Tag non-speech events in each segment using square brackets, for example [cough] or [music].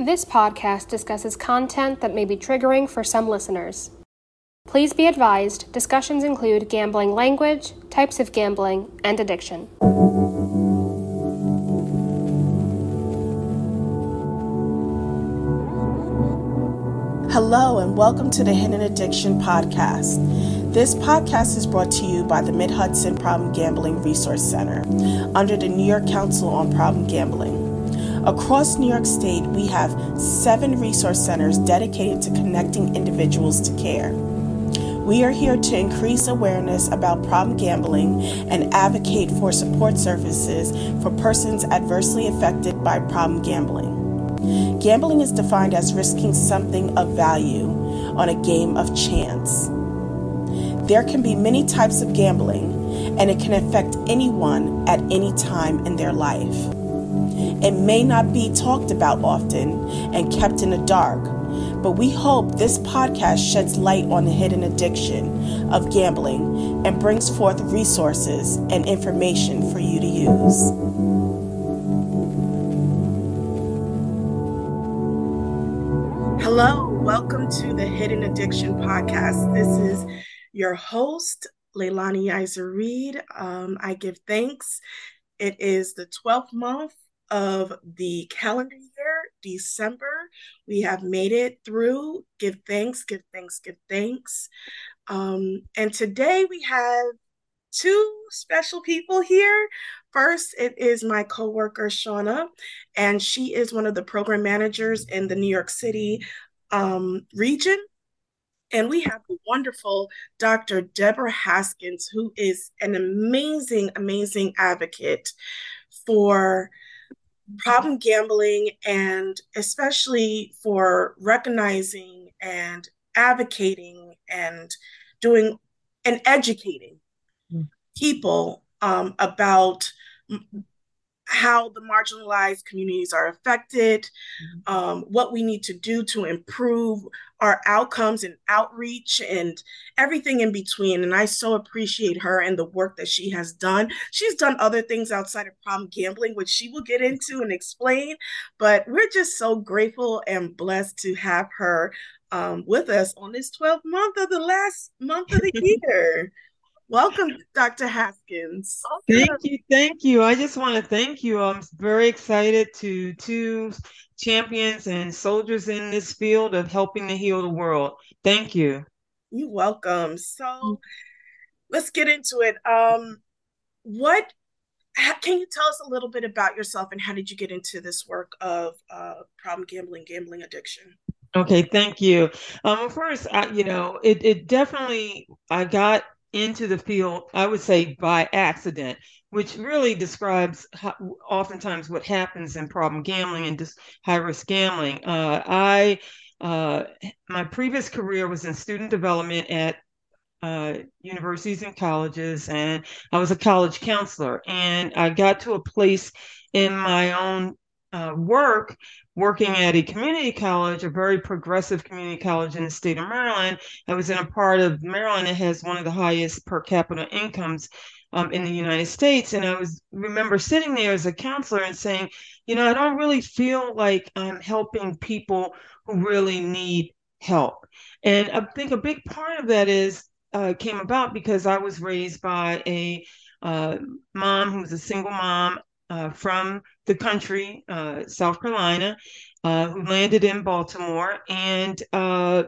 This podcast discusses content that may be triggering for some listeners. Please be advised discussions include gambling language, types of gambling, and addiction. Hello, and welcome to the Hidden Addiction Podcast. This podcast is brought to you by the Mid Hudson Problem Gambling Resource Center under the New York Council on Problem Gambling. Across New York State, we have seven resource centers dedicated to connecting individuals to care. We are here to increase awareness about problem gambling and advocate for support services for persons adversely affected by problem gambling. Gambling is defined as risking something of value on a game of chance. There can be many types of gambling, and it can affect anyone at any time in their life. It may not be talked about often and kept in the dark, but we hope this podcast sheds light on the hidden addiction of gambling and brings forth resources and information for you to use. Hello, welcome to the Hidden Addiction Podcast. This is your host, Leilani Yizer Reed. Um, I give thanks. It is the 12th month of the calendar year, December. We have made it through. Give thanks, give thanks, give thanks. Um, and today we have two special people here. First, it is my coworker Shauna, and she is one of the program managers in the New York City um, region. And we have the wonderful Dr. Deborah Haskins, who is an amazing, amazing advocate for problem gambling and especially for recognizing and advocating and doing and educating mm. people um, about how the marginalized communities are affected, mm-hmm. um, what we need to do to improve our outcomes and outreach and everything in between. And I so appreciate her and the work that she has done. She's done other things outside of problem gambling, which she will get into and explain. But we're just so grateful and blessed to have her um, with us on this 12th month of the last month of the [laughs] year. Welcome, Dr. Haskins. Thank you. Thank you. I just want to thank you. I'm very excited to two champions and soldiers in this field of helping to heal the world. Thank you. You're welcome. So let's get into it. Um, what can you tell us a little bit about yourself and how did you get into this work of uh, problem gambling, gambling addiction? Okay, thank you. Um, first, I, you know, it, it definitely, I got into the field, I would say by accident, which really describes how, oftentimes what happens in problem gambling and just high risk gambling. Uh, I uh, my previous career was in student development at uh, universities and colleges, and I was a college counselor. And I got to a place in my own uh, work working at a community college, a very progressive community college in the state of Maryland. I was in a part of Maryland that has one of the highest per capita incomes um, in the United States. And I was remember sitting there as a counselor and saying, you know, I don't really feel like I'm helping people who really need help. And I think a big part of that is uh, came about because I was raised by a uh, mom who was a single mom uh, from the country, uh, South Carolina, uh, who landed in Baltimore, and uh,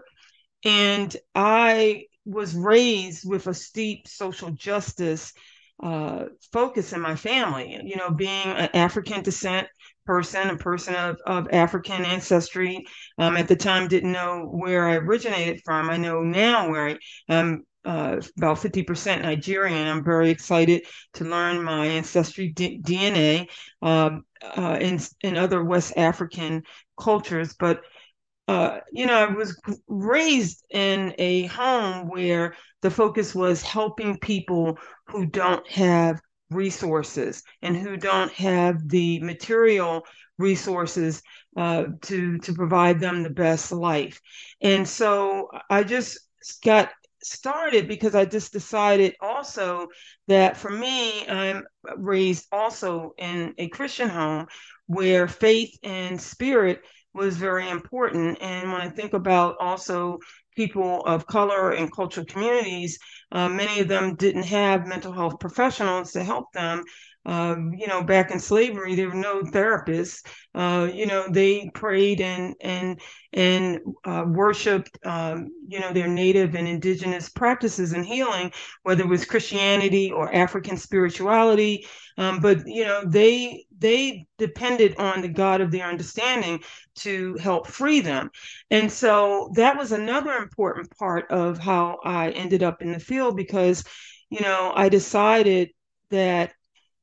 and I was raised with a steep social justice uh, focus in my family. You know, being an African descent person, a person of, of African ancestry. Um, at the time, didn't know where I originated from. I know now where I am uh, about 50% Nigerian. I'm very excited to learn my ancestry D- DNA um, uh, in, in other West African cultures. But, uh, you know, I was raised in a home where the focus was helping people who don't have resources and who don't have the material resources uh, to to provide them the best life. And so I just got started because I just decided also that for me, I'm raised also in a Christian home where faith and spirit was very important. And when I think about also people of color and cultural communities, uh, many of them didn't have mental health professionals to help them. Um, you know, back in slavery, there were no therapists. Uh, you know, they prayed and and and uh, worshipped, um, you know, their native and indigenous practices and healing, whether it was Christianity or African spirituality. Um, but you know, they they depended on the God of their understanding to help free them, and so that was another important part of how I ended up in the field because, you know, I decided that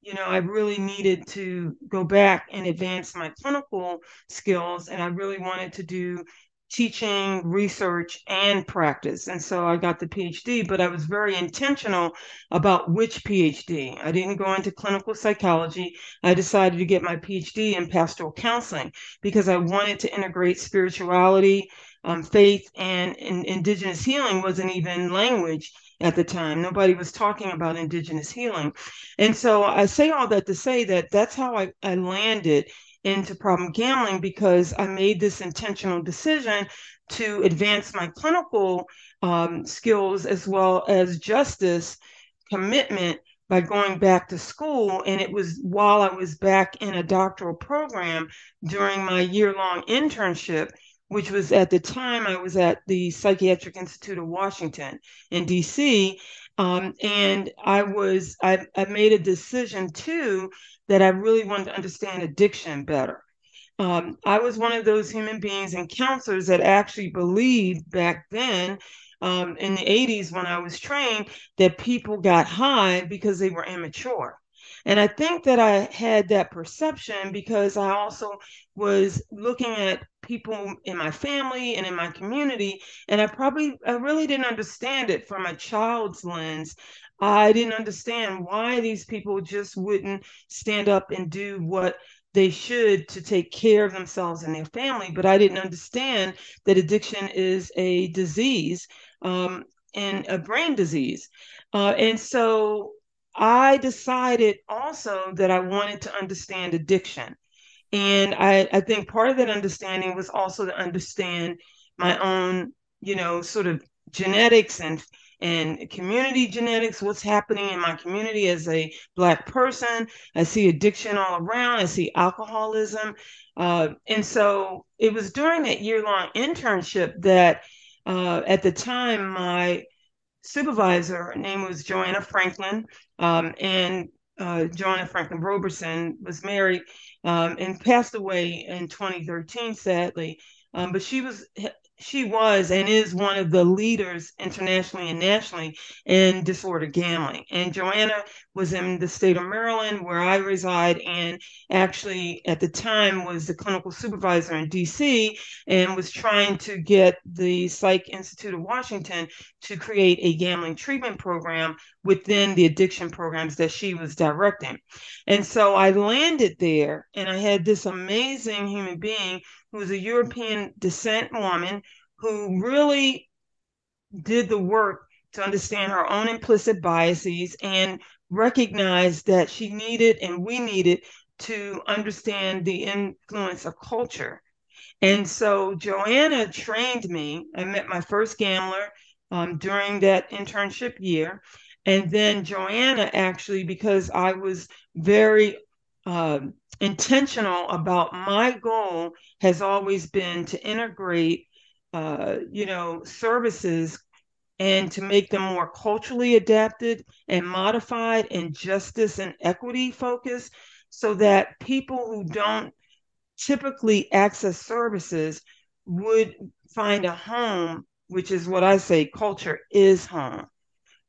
you know, I really needed to go back and advance my clinical skills, and I really wanted to do teaching, research, and practice. And so I got the PhD, but I was very intentional about which PhD. I didn't go into clinical psychology. I decided to get my PhD in pastoral counseling because I wanted to integrate spirituality, um, faith, and, and indigenous healing wasn't even language at the time. Nobody was talking about indigenous healing. And so I say all that to say that that's how I, I landed into problem gambling because I made this intentional decision to advance my clinical um, skills as well as justice commitment by going back to school. And it was while I was back in a doctoral program during my year long internship which was at the time I was at the Psychiatric Institute of Washington in DC. Um, and I was, I, I made a decision too that I really wanted to understand addiction better. Um, I was one of those human beings and counselors that actually believed back then um, in the 80s when I was trained that people got high because they were immature. And I think that I had that perception because I also was looking at people in my family and in my community, and I probably I really didn't understand it from a child's lens. I didn't understand why these people just wouldn't stand up and do what they should to take care of themselves and their family. But I didn't understand that addiction is a disease um, and a brain disease. Uh, and so I decided also that I wanted to understand addiction. And I, I think part of that understanding was also to understand my own, you know, sort of genetics and and community genetics, what's happening in my community as a Black person. I see addiction all around, I see alcoholism. Uh, and so it was during that year long internship that uh, at the time my supervisor, her name was Joanna Franklin, um, and uh, Joanna Franklin Roberson was married um, and passed away in 2013, sadly. Um, but she was she was and is one of the leaders internationally and nationally in disorder gambling. And Joanna was in the state of Maryland, where I reside, and actually at the time was the clinical supervisor in DC and was trying to get the Psych Institute of Washington to create a gambling treatment program within the addiction programs that she was directing. And so I landed there and I had this amazing human being who was a European descent woman who really did the work to understand her own implicit biases and recognize that she needed and we needed to understand the influence of culture. And so Joanna trained me. I met my first gambler um, during that internship year. And then Joanna actually, because I was very uh, intentional about my goal has always been to integrate uh, you know services and to make them more culturally adapted and modified and justice and equity focused so that people who don't typically access services would find a home which is what i say culture is home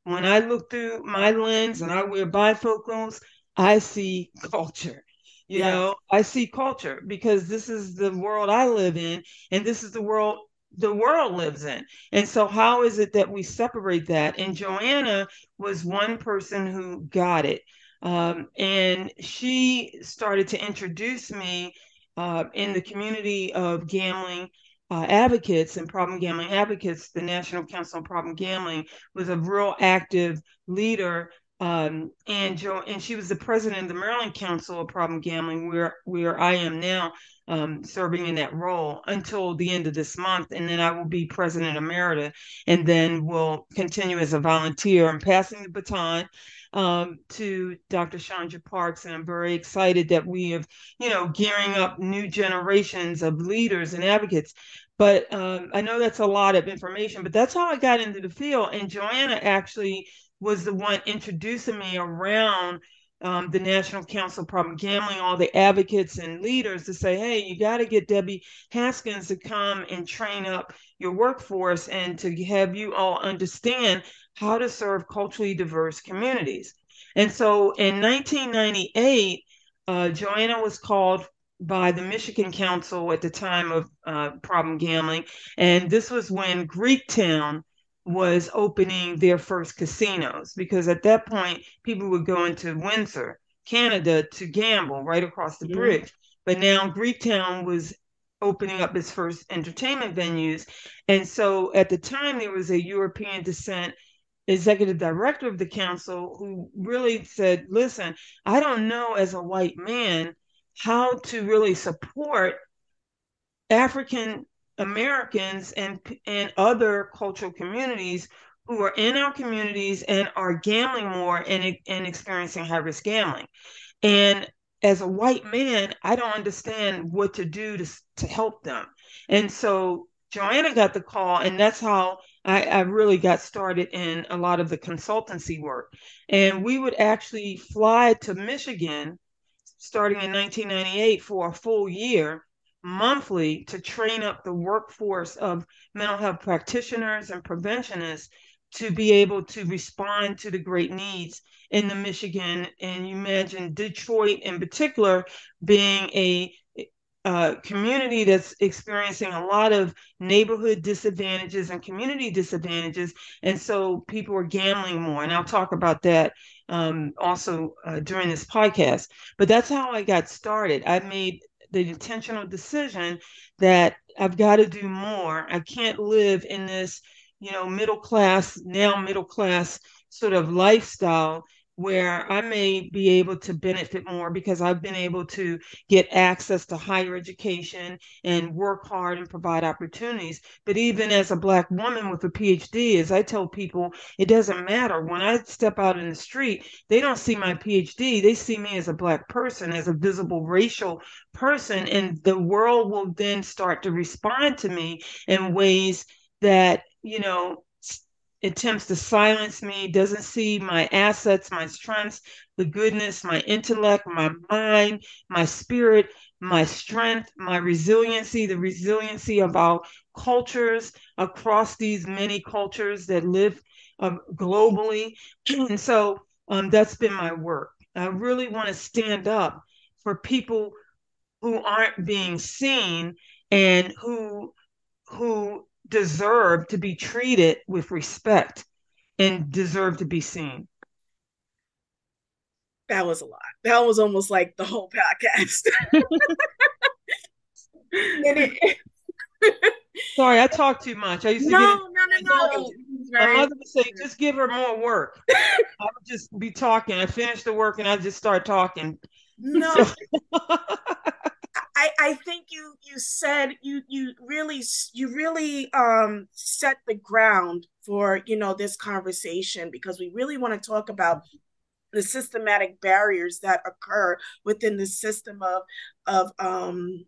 when i look through my lens and i wear bifocals i see culture you yes. know, I see culture because this is the world I live in and this is the world the world lives in. And so how is it that we separate that? And Joanna was one person who got it. Um, and she started to introduce me uh, in the community of gambling uh, advocates and problem gambling advocates. The National Council on Problem Gambling was a real active leader Um, and Joe, and she was the president of the Maryland Council of Problem Gambling, where where I am now, um, serving in that role until the end of this month, and then I will be president emerita, and then will continue as a volunteer. I'm passing the baton um, to Dr. Chandra Parks, and I'm very excited that we have, you know, gearing up new generations of leaders and advocates. But um, I know that's a lot of information, but that's how I got into the field. And Joanna actually was the one introducing me around um, the National Council Problem Gambling, all the advocates and leaders to say, hey, you got to get Debbie Haskins to come and train up your workforce and to have you all understand how to serve culturally diverse communities. And so in 1998, uh, Joanna was called by the Michigan Council at the time of uh, problem gambling. And this was when Greektown was opening their first casinos because at that point people were going to Windsor, Canada to gamble right across the bridge. But now Greektown was opening up its first entertainment venues. And so at the time there was a European descent executive director of the council who really said, listen, I don't know as a white man how to really support African Americans and and other cultural communities who are in our communities and are gambling more and, and experiencing high risk gambling. And as a white man, I don't understand what to do to, to help them. And so Joanna got the call, and that's how I, I, really got started in a lot of the consultancy work. And we would actually fly to Michigan starting in 1998 for a full year monthly to train up the workforce of mental health practitioners and preventionists to be able to respond to the great needs in the Michigan. And you imagine Detroit in particular being a community that's experiencing a lot of neighborhood disadvantages and community disadvantages. And so people are gambling more. And I'll talk about that um, also uh, during this podcast. But that's how I got started. I made the intentional decision that I've got to do more. I can't live in this, you know, middle class, now middle class sort of lifestyle where I may be able to benefit more because I've been able to get access to higher education and work hard and provide opportunities. But even as a Black woman with a PhD, as I tell people, it doesn't matter. When I step out in the street, they don't see my PhD, they see me as a Black person, as a visible racial person. And the world will then start to respond to me in ways that, you know, attempts to silence me, doesn't see my assets, my strengths, the goodness, my intellect, my mind, my spirit, my strength, my resiliency, the resiliency of our cultures across these many cultures that live um, globally. [clears throat] And so um, that's been my work. I really want to stand up for people who aren't being seen and who who deserve to be treated with respect and deserve to be seen. That was a lot. That was almost like the whole podcast. it, [laughs] Sorry, I talk too much. I used to no, get no, no, no. No. My mother would say, "Just give her more work." [laughs] I would just be talking. I finish the work and I just start talking. No, [laughs] I, I think you you said you you really you really um set the ground for you know this conversation because we really want to talk about the systematic barriers that occur within the system of of um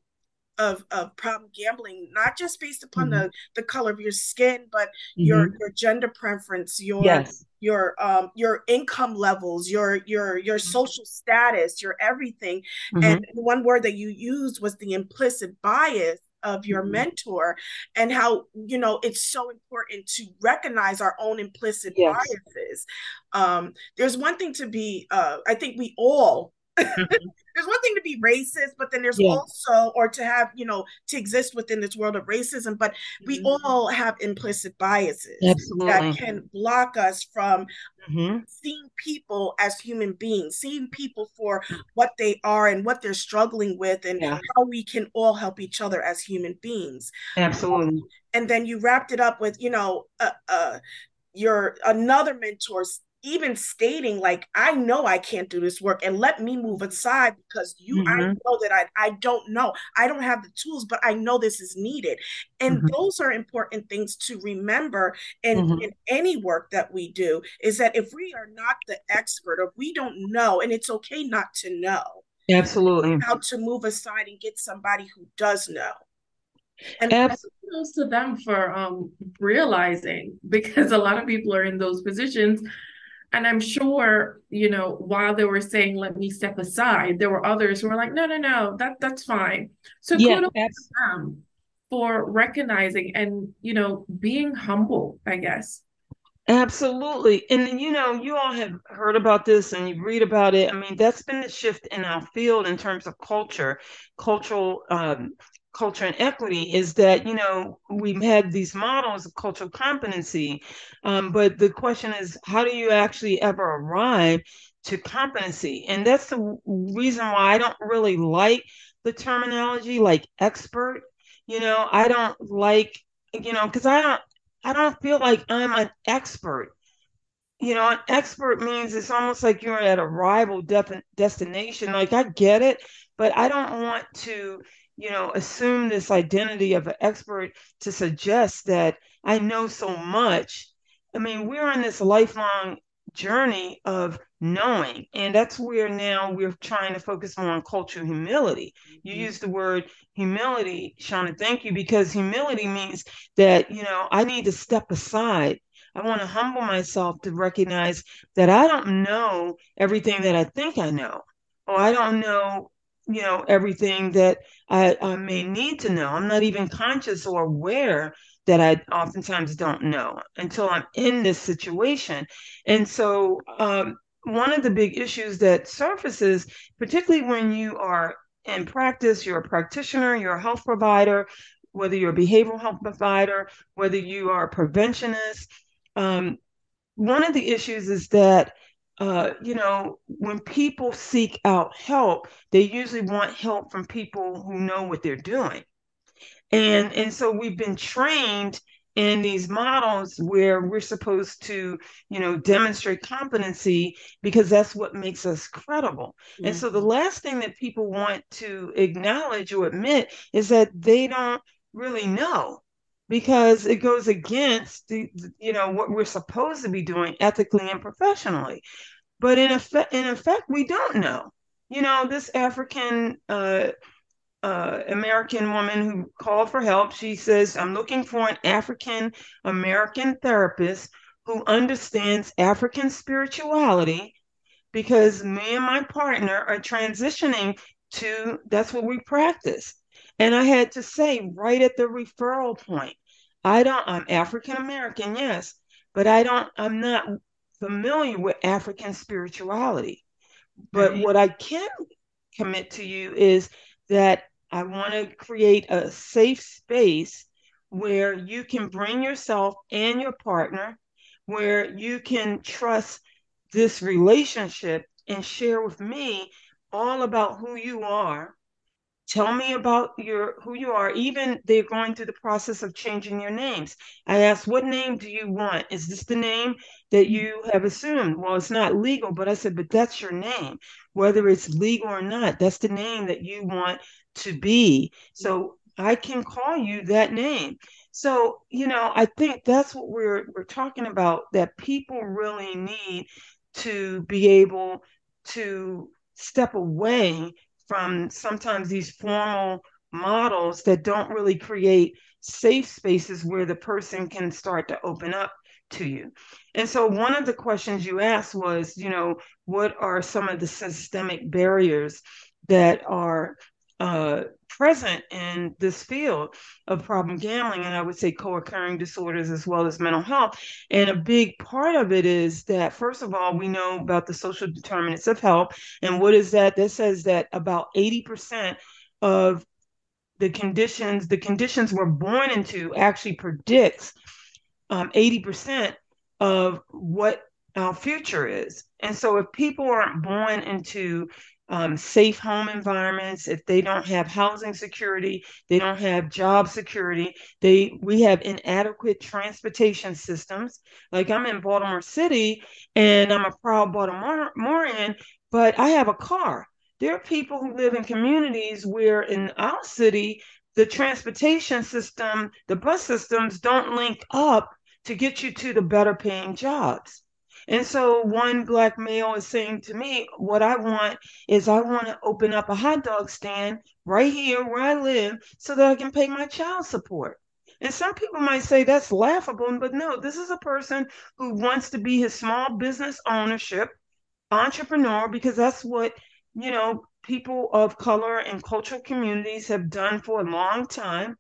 of, of problem gambling, not just based upon mm-hmm. the, the color of your skin, but mm-hmm. your your gender preference, your yes. your um your income levels, your your your mm-hmm. social status, your everything. Mm-hmm. And one word that you used was the implicit bias of your mm-hmm. mentor and how you know it's so important to recognize our own implicit yes. biases um there's one thing to be uh i think we all Mm-hmm. [laughs] there's one thing to be racist, but then there's yeah. also, or to have, you know, to exist within this world of racism, but we mm-hmm. all have implicit biases Absolutely. that can block us from mm-hmm. seeing people as human beings, seeing people for what they are and what they're struggling with, and yeah. how we can all help each other as human beings. Absolutely. Um, and then you wrapped it up with, you know, uh, uh, your another mentor even stating like i know i can't do this work and let me move aside because you mm-hmm. i know that I, I don't know i don't have the tools but i know this is needed and mm-hmm. those are important things to remember in, mm-hmm. in any work that we do is that if we are not the expert or we don't know and it's okay not to know absolutely how to move aside and get somebody who does know and kudos to them for um, realizing because a lot of people are in those positions and I'm sure, you know, while they were saying, let me step aside, there were others who were like, no, no, no, that that's fine. So yeah, kudos to them for recognizing and, you know, being humble, I guess. Absolutely. And you know, you all have heard about this and you read about it. I mean, that's been the shift in our field in terms of culture, cultural um, culture and equity is that you know we've had these models of cultural competency um, but the question is how do you actually ever arrive to competency? And that's the reason why i don't really like the terminology like expert. You know i don't like you know because i don't i don't feel like i'm an expert. You know an expert means it's almost like you're at a rival de- destination. Like i get it but i don't want to you know, assume this identity of an expert to suggest that I know so much. I mean, we're on this lifelong journey of knowing, and that's where now we're trying to focus more on cultural humility. You mm-hmm. use the word humility, Shauna, thank you, because humility means that, you know, I need to step aside. I want to humble myself to recognize that I don't know everything that I think I know, or I don't know you know everything that I, I may need to know. I'm not even conscious or aware that i oftentimes don't know until i'm in this situation. And so um, one of the big issues that surfaces particularly when you are in practice you're a practitioner you're a health provider whether you're a behavioral health provider whether you are a preventionist um, one of the issues is that uh, you know, when people seek out help, they usually want help from people who know what they're doing. And, and so we've been trained in these models where we're supposed to, you know, demonstrate competency because that's what makes us credible. And so the mm-hmm. last thing that people want to acknowledge or admit is that they don't really know because it goes against the, you know what we're supposed to be doing ethically and professionally but in effect in effect we don't know you know this african uh, uh, American woman who called for help. She says, I'm looking for an African American therapist who understands African spirituality because me and my partner are transitioning to that's what we practice. And I had to say right at the referral point, I don't, I'm African American, yes, but I don't, I'm not familiar with African spirituality. But what I can commit to you is that I want to create a safe space where you can bring yourself and your partner, where you can trust this relationship and share with me all about who you are tell me about your who you are. Even they're going through the process of changing your names. I asked what name do you want? Is this the name that you have assumed? Well it's not legal but i said but that's your name. Whether it's legal or not that's the name that you want to be. So i can call you that name. So you know i think that's what we're we're talking about that people really need to be able to step away from sometimes these formal models that don't really create safe spaces where the person can start to open up to you. And so one of the questions you asked was, you know, what are some of the systemic barriers that are uh, present in this field of problem gambling, and I would say co occurring disorders as well as mental health. And a big part of it is that, first of all, we know about the social determinants of health. And what is that? That says that about 80% of the conditions, the conditions we're born into actually predicts um, 80% of what our future is. And so if people aren't born into um, safe home environments, if they don't have housing security, they don't have job security, they we have inadequate transportation systems. Like I'm in Baltimore City and I'm a proud Baltimorean, but I have a car. There are people who live in communities where in our city, the transportation system, the bus systems don't link up to get you to the better paying jobs. And so one black male is saying to me, what I want is I want to open up a hot dog stand right here where I live so that I can pay my child support. And some people might say that's laughable, but no, this is a person who wants to be his small business ownership entrepreneur because that's what, you know, people of color and cultural communities have done for a long time.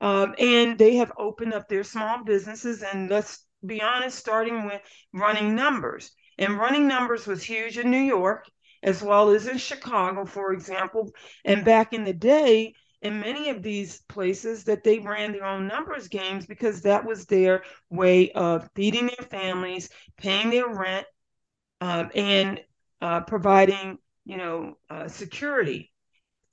Um, and they have opened up their small businesses and let's be honest, starting with running numbers. And running numbers was huge in New York as well as in Chicago, for example. And back in the day, in many of these places, that they ran their own numbers games because that was their way of feeding their families, paying their rent, um, and uh, providing, you know, uh, security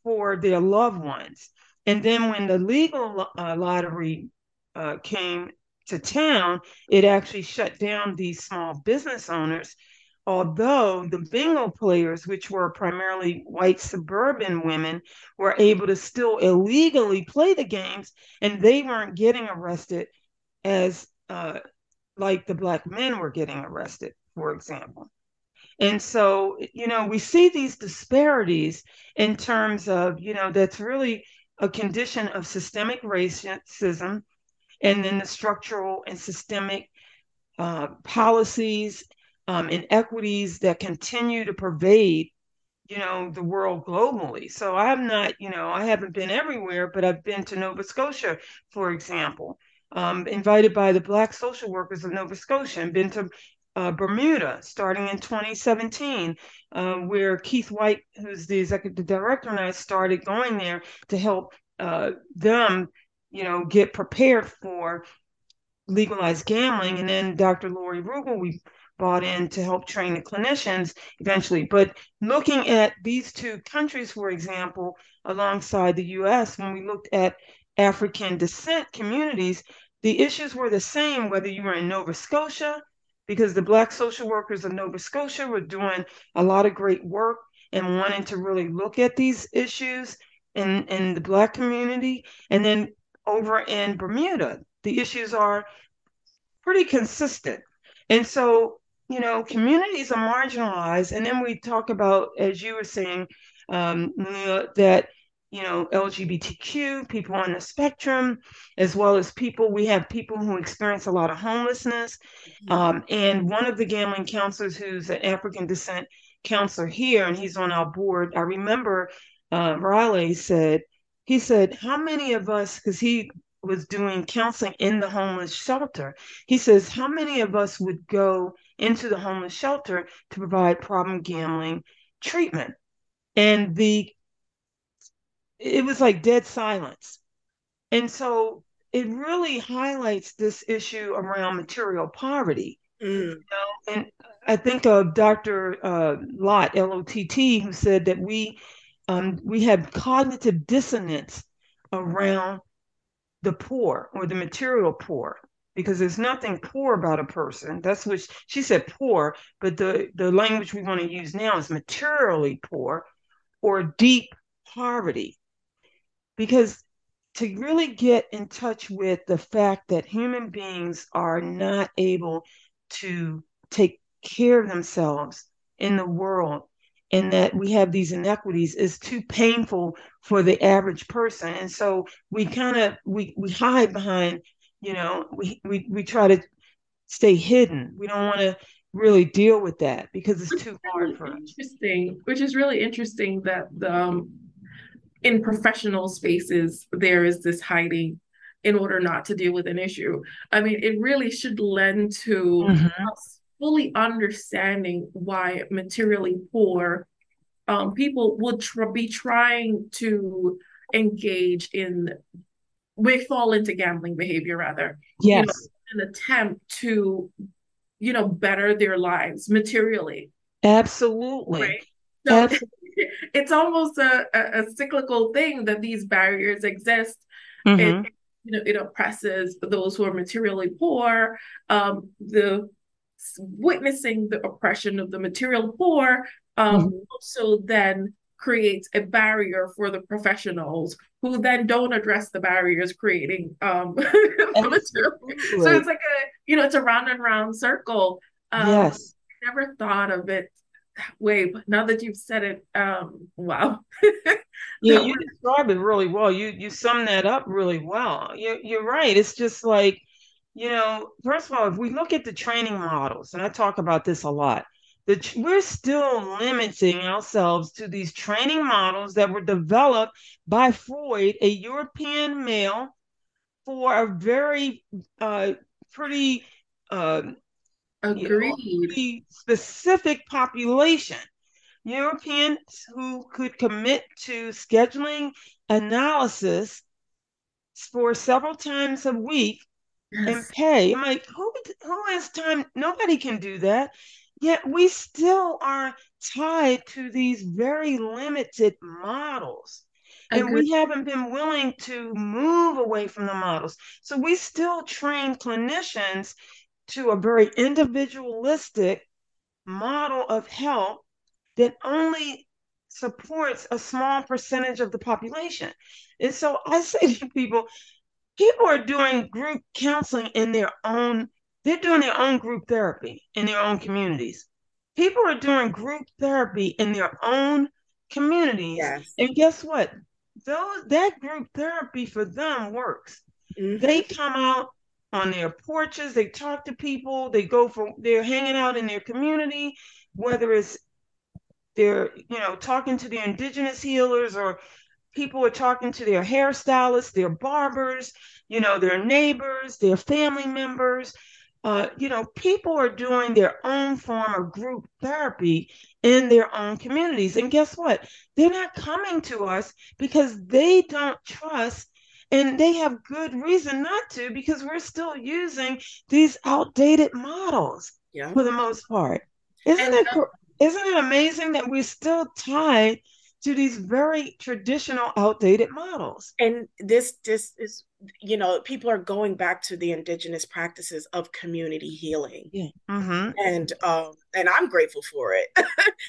for their loved ones. And then when the legal uh, lottery uh, came to town, it actually shut down these small business owners. Although the bingo players, which were primarily white suburban women, were able to still illegally play the games and they weren't getting arrested as uh, like the black men were getting arrested, for example. And so, you know, we see these disparities in terms of, you know, that's really a condition of systemic racism and then the structural and systemic uh, policies um, and equities that continue to pervade you know the world globally. So i'm not you know i haven't been everywhere but i've been to nova scotia for example. Um, invited by the black social workers of nova scotia and been to uh, bermuda starting in 2017 uh, where keith Whyte who's the executive director and i started going there to help uh, them you know, get prepared for legalized gambling. And then mm-hmm. Dr. Lori Rugle, we brought in to help train the clinicians eventually. But looking at these two countries, for example, alongside the US, when we looked at African descent communities, the issues were the same whether you were in Nova Scotia, because the Black social workers of Nova Scotia were doing a lot of great work and wanting to really look at these issues in, in the Black community. And then over in Bermuda. The issues are pretty consistent. And so, you know, communities are marginalized. And then we talk about, as you were saying, um, that, you know, LGBTQ, people on the spectrum, as well as people, we have people who experience a lot of homelessness. Mm-hmm. Um, and one of the gambling counselors who's an African descent counselor here, and he's on our board, I remember uh, Riley said, he said, How many of us, because he was doing counseling in the homeless shelter, he says, How many of us would go into the homeless shelter to provide problem gambling treatment? And the it was like dead silence. And so it really highlights this issue around material poverty. Mm. You know? And I think of Dr. Uh, Lott, L O T T, who said that we um, we have cognitive dissonance around the poor or the material poor because there's nothing poor about a person. That's what she, she said poor, but the, the language we want to use now is materially poor or deep poverty. Because to really get in touch with the fact that human beings are not able to take care of themselves in the world and that we have these inequities is too painful for the average person. And so we kind of we we hide behind you know we we, we try to stay hidden. We don't want to really deal with that because it's too hard for us. interesting which is really interesting that the um, in professional spaces there is this hiding in order not to deal with an issue. I mean it really should lend to mm-hmm. us fully understanding why materially poor um, people would tr- be trying to engage in we fall into gambling behavior rather yes you know, an attempt to you know better their lives materially absolutely, right? so, absolutely. [laughs] it's almost a, a, cyclical thing that these barriers exist. Mm-hmm. It, you know, it oppresses those who are materially poor. Um, the witnessing the oppression of the material poor um, mm-hmm. also then creates a barrier for the professionals who then don't address the barriers creating um [laughs] so it's like a you know it's a round and round circle. Um, yes. I never thought of it that way but now that you've said it um wow. [laughs] Yeah you describe it really well. You you sum that up really well. You, you're right. It's just like you know first of all if we look at the training models and i talk about this a lot the, we're still limiting ourselves to these training models that were developed by Freud, a European male, for a very uh, pretty, uh, Agreed. You know, pretty specific population. Europeans who could commit to scheduling analysis for several times a week yes. and pay. I'm like, who who has time? Nobody can do that. Yet we still are tied to these very limited models. And we haven't been willing to move away from the models. So we still train clinicians to a very individualistic model of health that only supports a small percentage of the population. And so I [laughs] say to people, people are doing group counseling in their own they're doing their own group therapy in their own communities. People are doing group therapy in their own communities. Yes. And guess what? Those that group therapy for them works. Mm-hmm. They come out on their porches, they talk to people, they go for they're hanging out in their community, whether it's they're, you know, talking to the indigenous healers or people are talking to their hairstylists, their barbers, you know, their neighbors, their family members uh, you know, people are doing their own form of group therapy in their own communities. And guess what? They're not coming to us because they don't trust and they have good reason not to because we're still using these outdated models yeah. for the most part. Isn't and, it isn't it amazing that we're still tied to these very traditional outdated models. And this this is you know people are going back to the indigenous practices of community healing. Yeah. Mm-hmm. and um and i'm grateful for it. [laughs]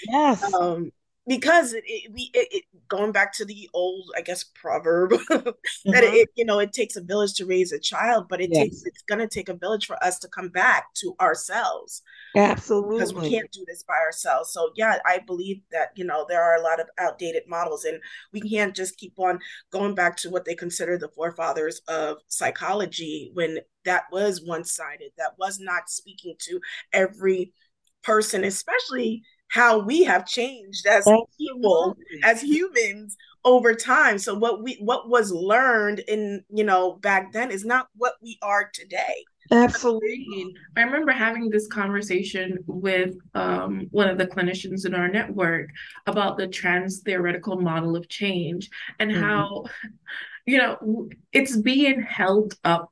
Yes. Um because it, it, we it, it, going back to the old i guess proverb [laughs] that mm-hmm. it you know it takes a village to raise a child but it yes. takes it's going to take a village for us to come back to ourselves absolutely because we can't do this by ourselves so yeah i believe that you know there are a lot of outdated models and we can't just keep on going back to what they consider the forefathers of psychology when that was one-sided that was not speaking to every person especially how we have changed as people as humans over time. So what we what was learned in you know back then is not what we are today. Absolutely. I remember having this conversation with um, one of the clinicians in our network about the trans theoretical model of change and mm-hmm. how you know it's being held up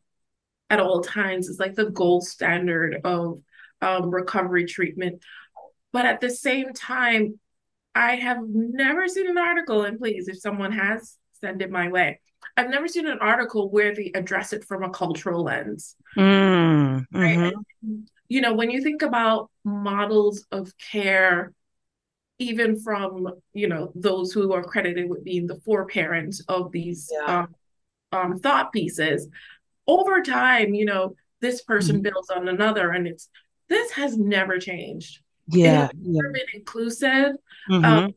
at all times. It's like the gold standard of um, recovery treatment but at the same time, I have never seen an article, and please, if someone has, send it my way. I've never seen an article where they address it from a cultural lens. Mm, right? Mm-hmm. You know, when you think about models of care, even from you know those who are credited with being the foreparents of these yeah. um, um, thought pieces, over time, you know, this person mm-hmm. builds on another, and it's this has never changed yeah, inclusive. Mm-hmm. Um,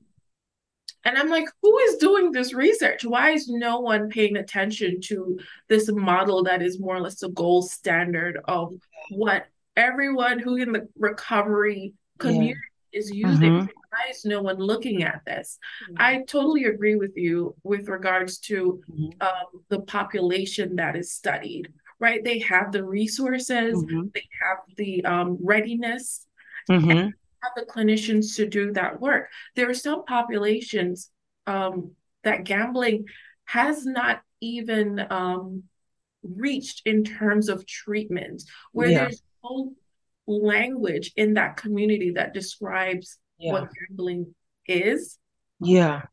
and I'm like, who is doing this research? Why is no one paying attention to this model that is more or less the gold standard of what everyone who in the recovery community yeah. is using? Mm-hmm. Why is no one looking at this? Mm-hmm. I totally agree with you with regards to mm-hmm. um, the population that is studied, right? They have the resources, mm-hmm. they have the um, readiness Mm-hmm. Have the clinicians to do that work. There are some populations um, that gambling has not even um, reached in terms of treatment, where yeah. there's no language in that community that describes yeah. what gambling is Yeah.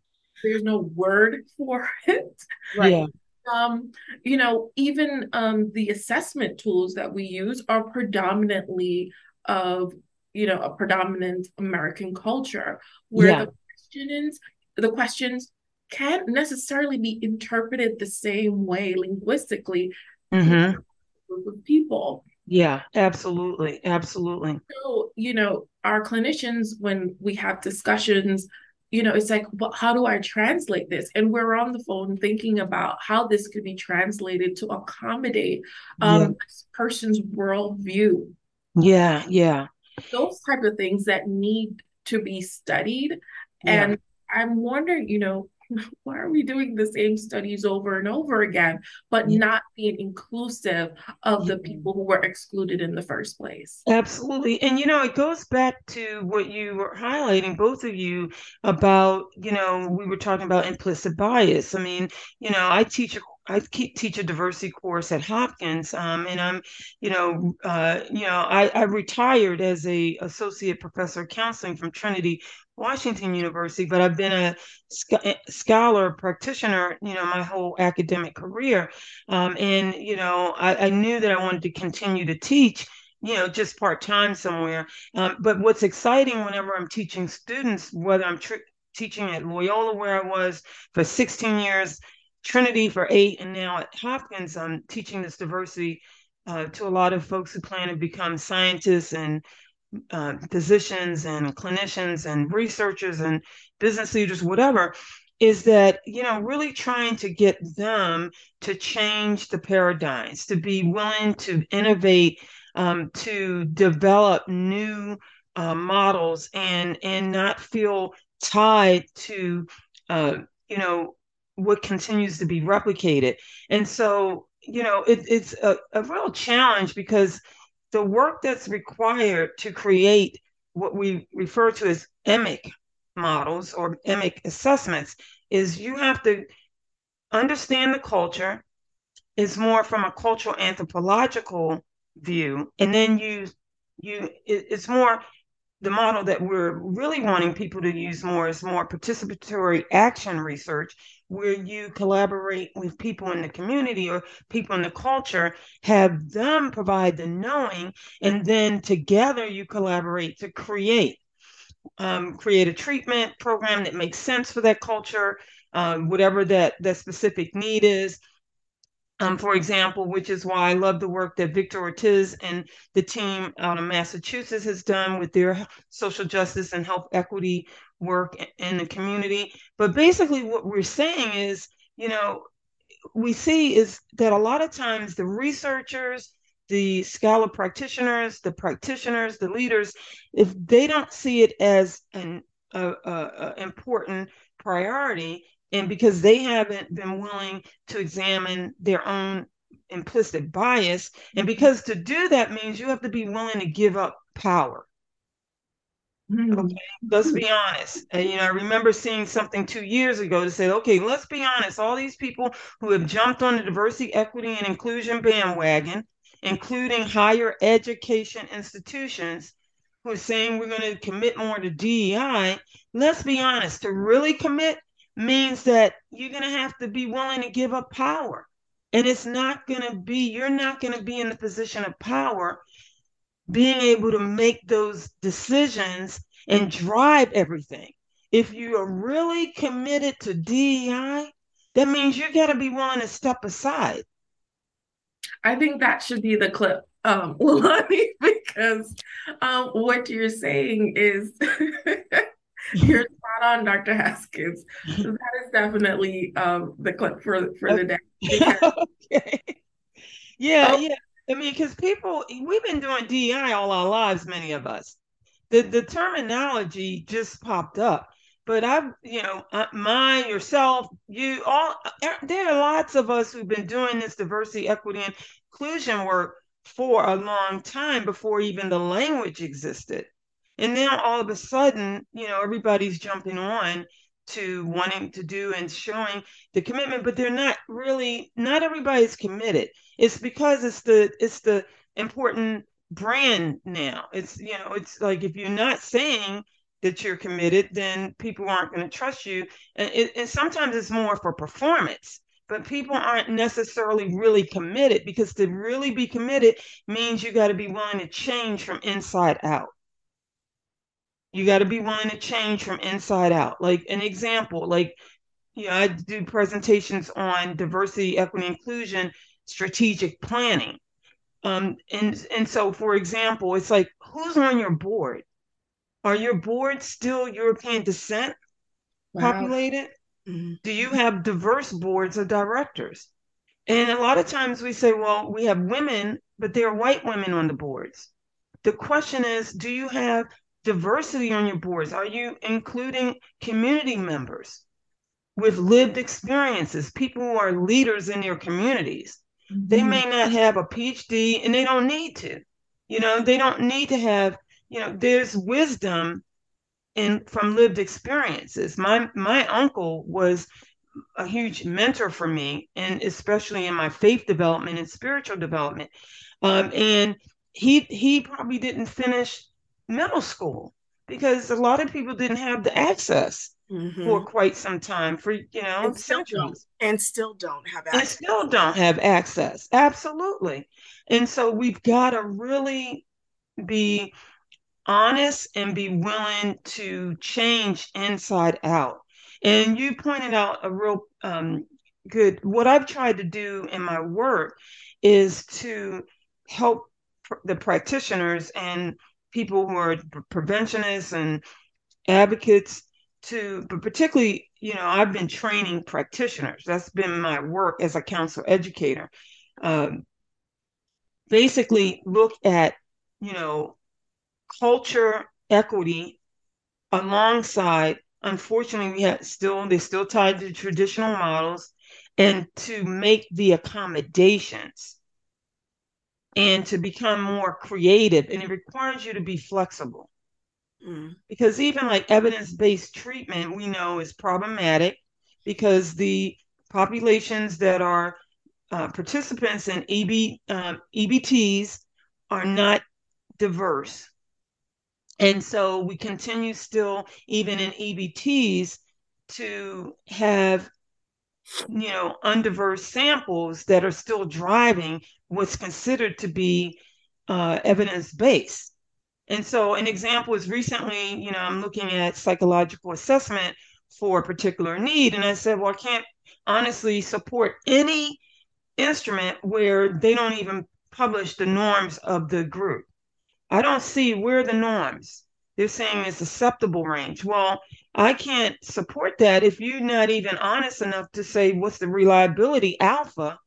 There's no word for [laughs] it. Right. Yeah. Um, you know, even um, the assessment tools that we use are predominantly of, you know, a predominant American culture where yeah. the questions, the questions can't necessarily be interpreted the same way linguistically mm-hmm. with people. Yeah, absolutely. Absolutely. So, you know, our clinicians, when we have discussions you know, it's like, well, how do I translate this? And we're on the phone thinking about how this could be translated to accommodate um, yeah. this person's worldview. Yeah, yeah. Those type of things that need to be studied. Yeah. And I'm wondering, you know, [laughs] why are we doing the same studies over and over again, but yeah. not being inclusive of the people who were excluded in the first place? Absolutely. And, you know, it goes back to what you were highlighting, both of you, about, you know, we were talking about implicit bias. I mean, you know, I teach a I teach a diversity course at Hopkins, um, and I'm, you know, uh, you know, I, I retired as a associate professor of counseling from Trinity Washington University, but I've been a sc- scholar practitioner, you know, my whole academic career. Um, and, you know, I, I, knew that I wanted to continue to teach, you know, just part time somewhere. Um, but what's exciting whenever I'm teaching students, whether I'm tr- teaching at Loyola, where I was for 16 years, Trinity for eight, and now at Hopkins, I'm teaching this diversity uh, to a lot of folks who plan to become scientists and uh, physicians and clinicians and researchers and business leaders, whatever, is that, you know, really trying to get them to change the paradigms, to be willing to innovate, um, to develop new uh, models and and not feel tied to uh, you know what continues to be replicated. And so you know it, it's a, a real challenge because the work that's required to create what we refer to as EMIC models or EMIC assessments is you have to understand the culture. Is more from a cultural anthropological view and then you you it's more the model that we're really wanting people to use more is more participatory action research, where you collaborate with people in the community or people in the culture, have them provide the knowing, and then together you collaborate to create. Um, create a treatment program that makes sense for that culture, um, whatever that that specific need is, um, for example, which is why I love the work that Victor Ortiz and the team out of Massachusetts has done with their social justice and health equity work in the community. But basically, what we're saying is, you know, we see is that a lot of times the researchers, the scholar practitioners, the practitioners, the leaders, if they don't see it as an a, a, a important priority, and because they haven't been willing to examine their own implicit bias and because to do that means you have to be willing to give up power. Mm-hmm. okay let's be honest. And you know i remember seeing something two years ago to say okay let's be honest. All these people who have jumped on the diversity equity and inclusion bandwagon including higher education institutions who are saying we're going to commit more to dei let's be honest. To really commit means that you're going to have to be willing to give up power. And it's not going to be, you're not going to be in the position of power being able to make those decisions and drive everything. If you are really committed to DEI, that means you got to be willing to step aside. I think that should be the clip, um, [laughs] Lonnie, because um, what you're saying is [laughs] You're spot on, Dr. Haskins. that is definitely um, the clip for for the day. [laughs] okay. Yeah, yeah. I mean, because people, we've been doing DEI all our lives, many of us. The the terminology just popped up, but I've, you know, uh, mine, yourself, you all. Er, there are lots of us who've been doing this diversity, equity, and inclusion work for a long time before even the language existed. And now all of a sudden, you know, everybody's jumping on to wanting to do and showing the commitment, but they're not really not everybody's committed. It's because it's the it's the important brand now. It's you know, it's like if you're not saying that you're committed, then people aren't going to trust you. And, it, and sometimes it's more for performance, but people aren't necessarily really committed because to really be committed means you got to be willing to change from inside out. You got to be willing to change from inside out. Like an example, like you know, I do presentations on diversity, equity, inclusion, strategic planning. Um, and and so, for example, it's like who's on your board? Are your boards still European descent wow. populated? Mm-hmm. Do you have diverse boards of directors? And a lot of times we say, well, we have women, but there are white women on the boards. The question is, do you have diversity on your boards? Are you including community members with lived experiences, people who are leaders in their communities? Mm-hmm. They may not have a PhD and they don't need to. You know, they don't need to have, you know, there's wisdom in from lived experiences. My my uncle was a huge mentor for me, and especially in my faith development and spiritual development. Um, and he he probably didn't finish middle school because a lot of people didn't have the access mm-hmm. for quite some time for you know and still don't, and still don't have access. and still don't have access. Absolutely. And so we've got to really be honest and be willing to change inside out. And you pointed out a real um, good what i've tried to do in my work is to help pr- the practitioners and people who are preventionists and advocates to, but particularly, you know, I've been training practitioners. That's been my work as a counselor educator. Um, basically, look at, you know, culture equity alongside. Unfortunately, we have still they're still tied to traditional models, and to make the accommodations and to become more creative. And it requires you to be flexible. Mm. Because even like evidence based treatment, we know is problematic because the populations that are uh, participants in EB, um, EBTs are not diverse. And so we continue still, even in EBTs, to have you know undiverse samples that are still driving what's considered to be uh, evidence based and so an example is recently, you know, I'm looking at psychological assessment for a particular need. And I said, well, I can't honestly support any instrument where they don't even publish the norms of the group. I don't see where the norms. They're saying it's acceptable range. Well, I can't support that if you're not even honest enough to say what's the reliability alpha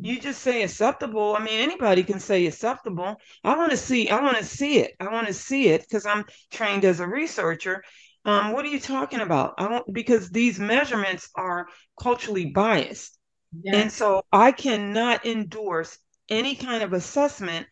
you just say acceptable. I mean, anybody can say acceptable. I want to see. I want to see it. I want to see it because I'm trained as a researcher. Um, what are you talking about? I don't because these measurements are culturally biased, and so I cannot endorse any kind of assessment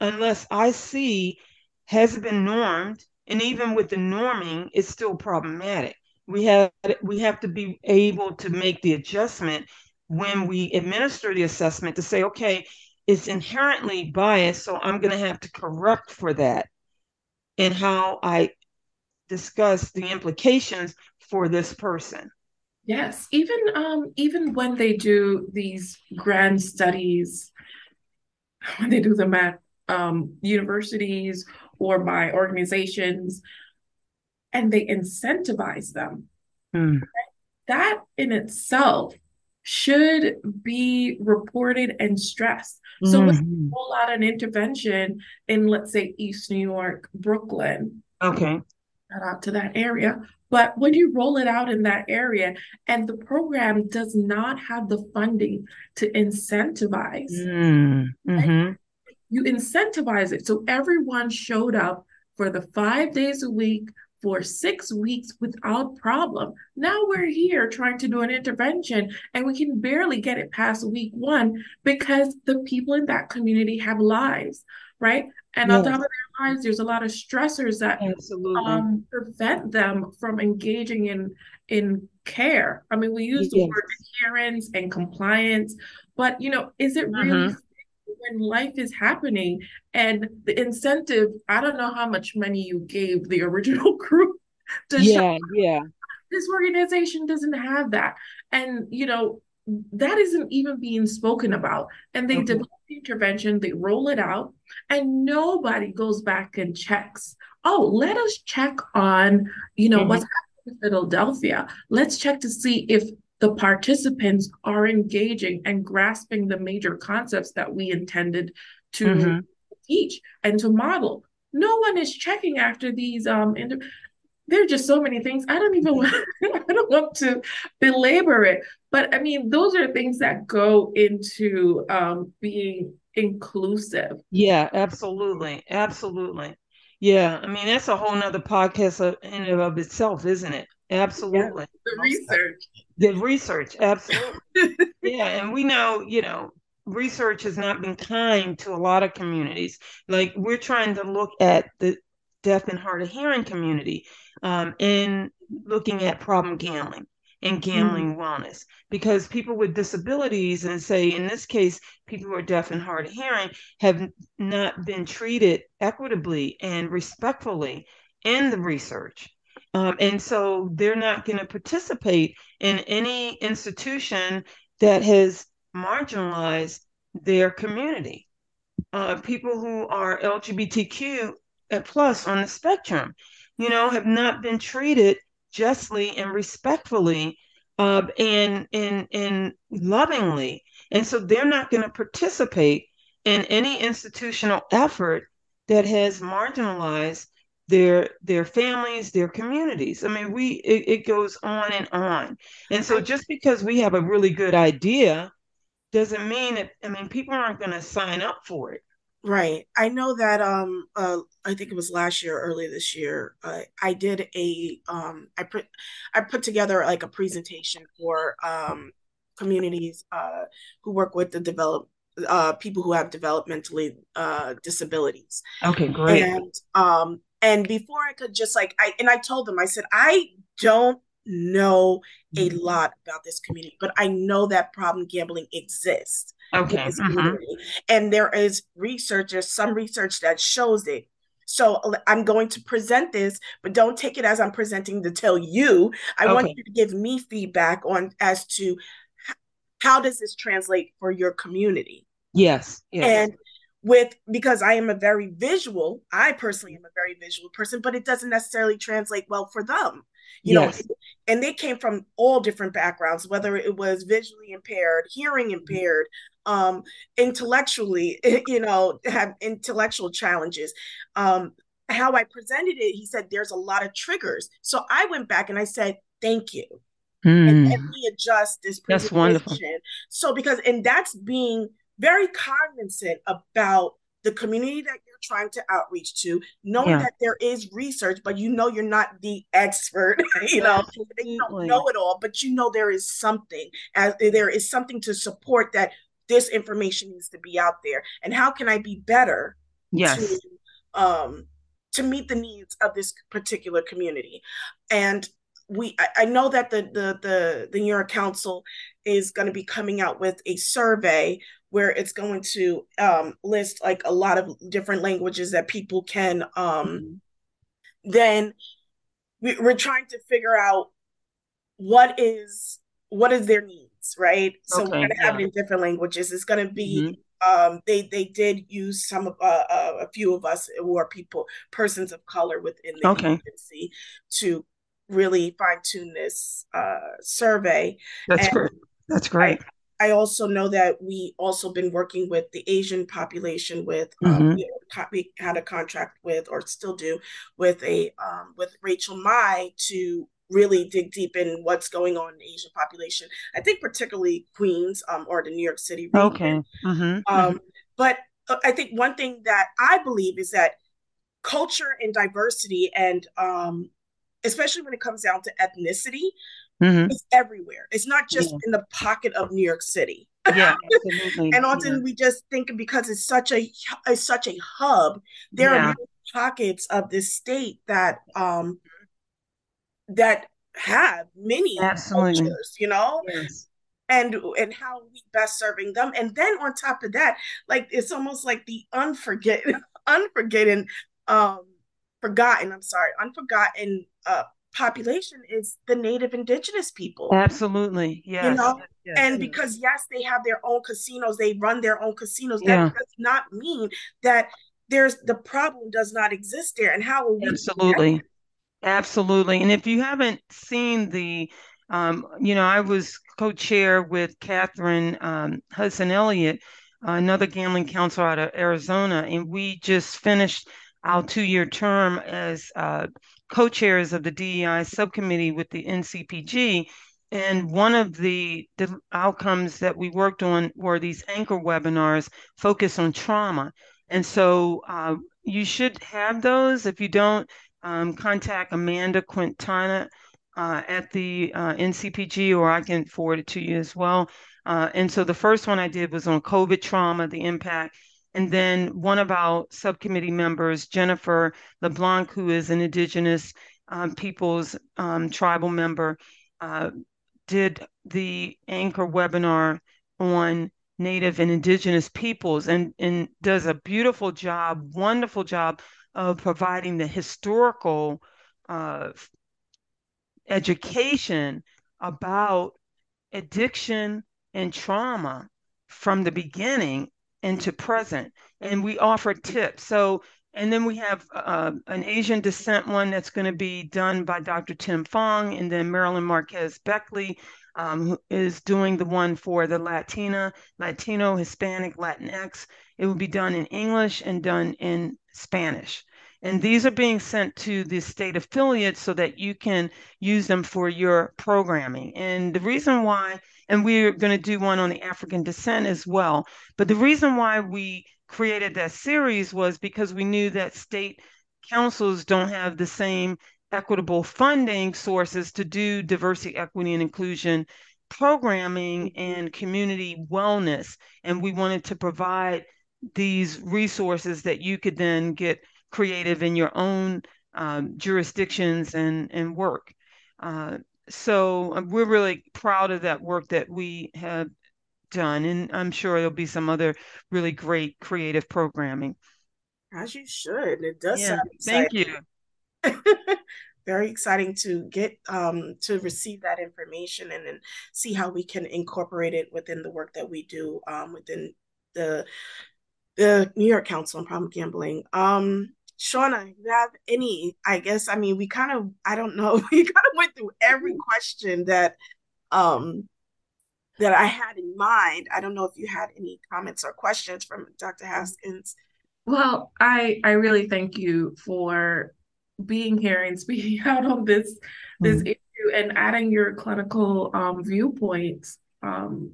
unless I see has been normed, and even with the norming, it's still problematic. We have we have to be able to make the adjustment when we administer the assessment to say, okay, it's inherently biased, so I'm going to have to correct for that and how I discuss the implications for this person. Yes, even um, even when they do these grand studies, [laughs] when they do them at um, universities or by organizations, and they incentivize them, hmm. that in itself should be reported and stressed. So mm-hmm. let's roll out an intervention in, let's say, East New York, Brooklyn. Okay. Shout out to that area. But when you roll it out in that area and the program does not have the funding to incentivize, mm-hmm. right? You incentivize it. So everyone showed up for the five days a week for six weeks without problem. Now we're here trying to do an intervention and we can barely get it past week one because the people in that community have lives, right? And yes. on top of their lives, there's a lot of stressors that um, prevent them from engaging in in care. I mean, we use yes. the word adherence and compliance, but you know, is it really uh-huh when life is happening and the incentive i don't know how much money you gave the original [laughs] group yeah, yeah. This organization doesn't have that. And, you know, that isn't even being spoken about. And they okay. develop the intervention, they roll it out, and nobody goes back and checks. Oh, let us check on, you know, mm-hmm. what's happening in Philadelphia. Let's check to see if the participants are engaging and grasping the major concepts that we intended to mm-hmm. teach and to model. No one is checking after these um inter- there are just so many things. I don't even [laughs] want, I don't want to belabor it, but I mean, those are things that go into um, being inclusive. Yeah, absolutely, absolutely. Yeah, I mean that's a whole nother podcast of, in and of itself, isn't it? Absolutely. Yeah, the research. The research, absolutely. [laughs] yeah, and we know, you know, research has not been kind to a lot of communities. Like we're trying to look at the deaf and hard of hearing community um, in looking at problem gambling and gambling mm-hmm. wellness because people with disabilities and say in this case people who are deaf and hard of hearing have not been treated equitably and respectfully in the research um, and so they're not going to participate in any institution that has marginalized their community uh, people who are lgbtq plus on the spectrum you know, have not been treated justly and respectfully uh, and, and, and lovingly. And so they're not going to participate in any institutional effort that has marginalized their their families their communities i mean we it, it, goes on and on and so just because we have a really good idea doesn't mean that i mean people aren't going to sign up for it Right. I know that um uh I think it was last year early this year uh, I did a um I put I put together like a presentation for um communities uh who work with the develop uh people who have developmentally uh disabilities. Okay, great. And um and before I could just like I and I told them I said I don't know a mm-hmm. lot about this community, but I know that problem gambling exists. Okay. Mm-hmm. And there is research, there's some research that shows it. So I'm going to present this, but don't take it as I'm presenting to tell you. I okay. want you to give me feedback on as to how does this translate for your community. Yes. yes. And with because I am a very visual, I personally am a very visual person, but it doesn't necessarily translate well for them you yes. know and they came from all different backgrounds whether it was visually impaired hearing mm-hmm. impaired um intellectually [laughs] you know have intellectual challenges um how i presented it he said there's a lot of triggers so i went back and i said thank you mm. and, and we adjust this that's wonderful so because and that's being very cognizant about the community that you're trying to outreach to, knowing yeah. that there is research, but you know you're not the expert, [laughs] you know, you don't know it all, but you know there is something, as there is something to support that this information needs to be out there. And how can I be better yes. to um to meet the needs of this particular community? And we I, I know that the the the the New York Council is going to be coming out with a survey where it's going to um, list like a lot of different languages that people can um, mm-hmm. then we, we're trying to figure out what is what is their needs right so okay, we're going to have yeah. it in different languages it's going to be mm-hmm. Um, they they did use some of uh, uh, a few of us who are people persons of color within the okay. agency to really fine tune this uh, survey. That's and great. That's great. I also know that we also been working with the Asian population with um, mm-hmm. we, we, had a contract with or still do with a um, with Rachel Mai to really dig deep in what's going on in the Asian population. I think particularly Queens um, or the New York City region. Okay. Mm-hmm. Um, mm-hmm. But uh, I think one thing that I believe is that culture and diversity and um, especially when it comes down to ethnicity Mm-hmm. It's everywhere. It's not just yeah. in the pocket of New York City. Yeah, [laughs] and often yeah. we just think because it's such a it's such a hub, there yeah. are pockets of this state that um that have many Absolutely. cultures, you know. Yes. And and how we best serving them, and then on top of that, like it's almost like the unforget [laughs] unforgotten um forgotten. I'm sorry, unforgotten uh population is the native indigenous people. Absolutely. Yes. You know, yes. and because yes, they have their own casinos, they run their own casinos. Yeah. That does not mean that there's the problem does not exist there. And how will we Absolutely. Absolutely. And if you haven't seen the um, you know, I was co-chair with Catherine um, Hudson Elliott, another gambling counselor out of Arizona, and we just finished our two-year term as uh, co-chairs of the DEI subcommittee with the NCPG. And one of the, the outcomes that we worked on were these anchor webinars focused on trauma. And so uh, you should have those. If you don't, um, contact Amanda Quintana uh, at the uh, NCPG, or I can forward it to you as well. Uh, and so the first one I did was on COVID trauma, the impact. And then one of our subcommittee members, Jennifer LeBlanc, who is an Indigenous um, Peoples um, tribal member, uh, did the anchor webinar on Native and Indigenous peoples and, and does a beautiful job, wonderful job of providing the historical uh, education about addiction and trauma from the beginning into present. And we offer tips. So, and then we have uh, an Asian descent one that's going to be done by Dr. Tim Fong, and then Marilyn Marquez Beckley um, is doing the one for the Latina, Latino, Hispanic, Latinx. It will be done in English and done in Spanish. And these are being sent to the state affiliates so that you can use them for your programming. And the reason why, and we're going to do one on the African descent as well, but the reason why we created that series was because we knew that state councils don't have the same equitable funding sources to do diversity, equity, and inclusion programming and community wellness. And we wanted to provide these resources that you could then get creative in your own um, jurisdictions and, and work. Uh, so uh, we're really proud of that work that we have done. And I'm sure there'll be some other really great creative programming. As you should. It does yeah, Thank you. [laughs] very exciting to get um, to receive that information and then see how we can incorporate it within the work that we do um, within the the New York Council on Problem Gambling. Um, Shauna, you have any? I guess I mean we kind of I don't know [laughs] we kind of went through every question that um that I had in mind. I don't know if you had any comments or questions from Dr. Haskins. Well, I I really thank you for being here and [laughs] speaking out on this this mm-hmm. issue and adding your clinical um, viewpoints um,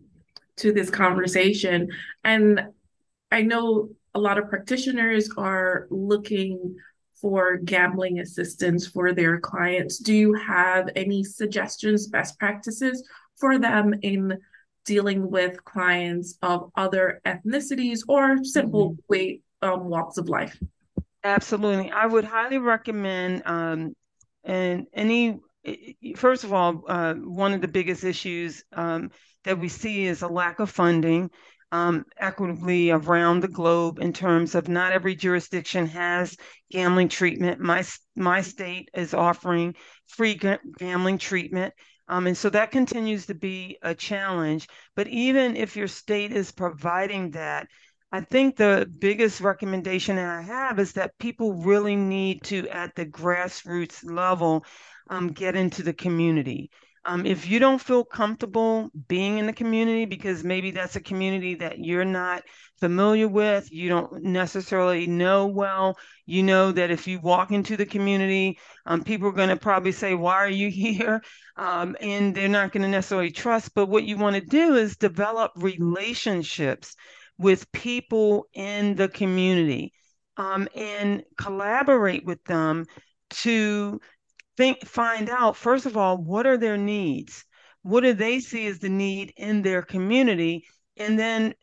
to this conversation. And I know a lot of practitioners are looking for gambling assistance for their clients. Do you have any suggestions, best practices for them in dealing with clients of other ethnicities or simple mm-hmm. way um, walks of life? Absolutely, I would highly recommend. Um, and any, first of all, uh, one of the biggest issues um, that we see is a lack of funding um, equitably around the globe in terms of not every jurisdiction has gambling treatment. My my state is offering free gambling treatment. Um, and so that continues to be a challenge. But even if your state is providing that, I think the biggest recommendation that I have is that people really need to, at the grassroots level, um, get into the community. Um, if you don't feel comfortable being in the community because maybe that's a community that you're not familiar with, you don't necessarily know well, you know that if you walk into the community, um, people are going to probably say, Why are you [laughs] here? Um, and they're not going to necessarily trust. But what you want to do is develop relationships with people in the community um, and collaborate with them to think find out first of all what are their needs? What do they see as the need in their community? And then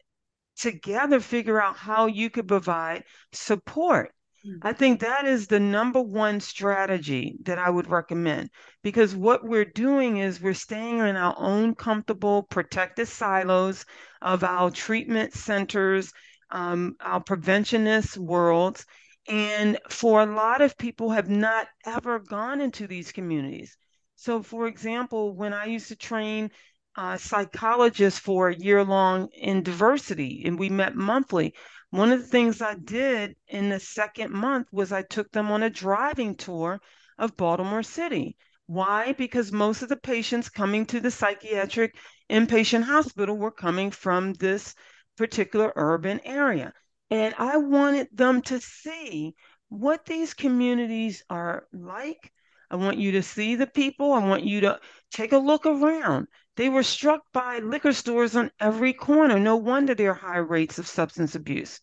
together figure out how you could provide support. Mm. I think that is the number one strategy that I would recommend because what we're doing is we're staying in our own comfortable, protected silos of our treatment centers, um, our preventionist worlds, And for a lot of people have not ever gone into these communities. So, for example, when I used to train uh, psychologists for a year long in diversity, and we met monthly, one of the things I did in the second month was I took them on a driving tour of Baltimore City. Why? Because most of the patients coming to the psychiatric inpatient hospital were coming from this particular urban area. And I wanted them to see what these communities are like. I want you to see the people. I want you to take a look around. They were struck by liquor stores on every corner. No wonder there are high rates of substance abuse.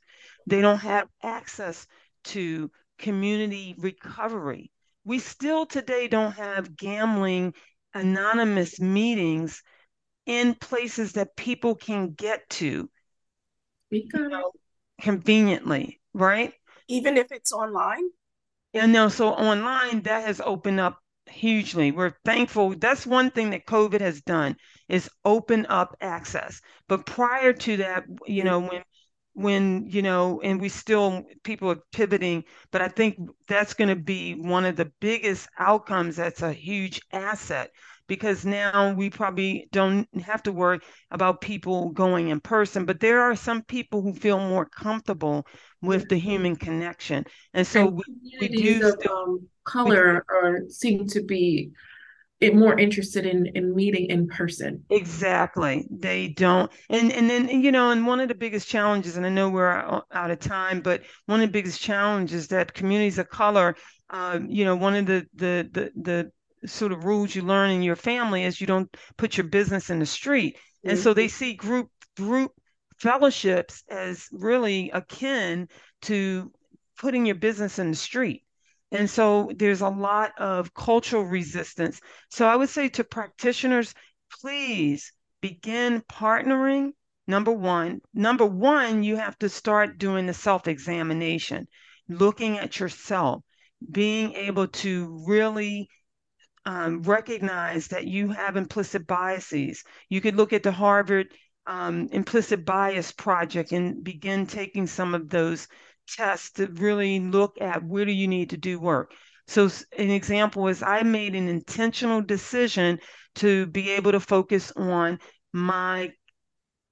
They don't have access to community recovery. We still today don't have gambling anonymous meetings in places that people can get to you know, conveniently, right? Even if it's online? And now, so online, that has opened up hugely. We're thankful. That's one thing that COVID has done is open up access. But prior to that, you know, when when you know and we still people are pivoting but i think that's going to be one of the biggest outcomes that's a huge asset because now we probably don't have to worry about people going in person but there are some people who feel more comfortable with the human connection. And so and we, we do of, um, color or seem to be more interested in in meeting in person. Exactly. They don't. And and then you know and one of the biggest challenges and i know we're out of time but one of the biggest challenges that communities of color uh, you know one of the the the the sort of rules you learn in your family is you don't put your business in the street and mm-hmm. so they see group group fellowships as really akin to putting your business in the street and so there's a lot of cultural resistance. So I would say to practitioners, please begin partnering. Number one, number one, you have to start doing the self examination, looking at yourself, being able to really um, recognize that you have implicit biases. You could look at the Harvard um, Implicit Bias Project and begin taking some of those tests to really look at where do you need to do work. So an example is I made an intentional decision to be able to focus on my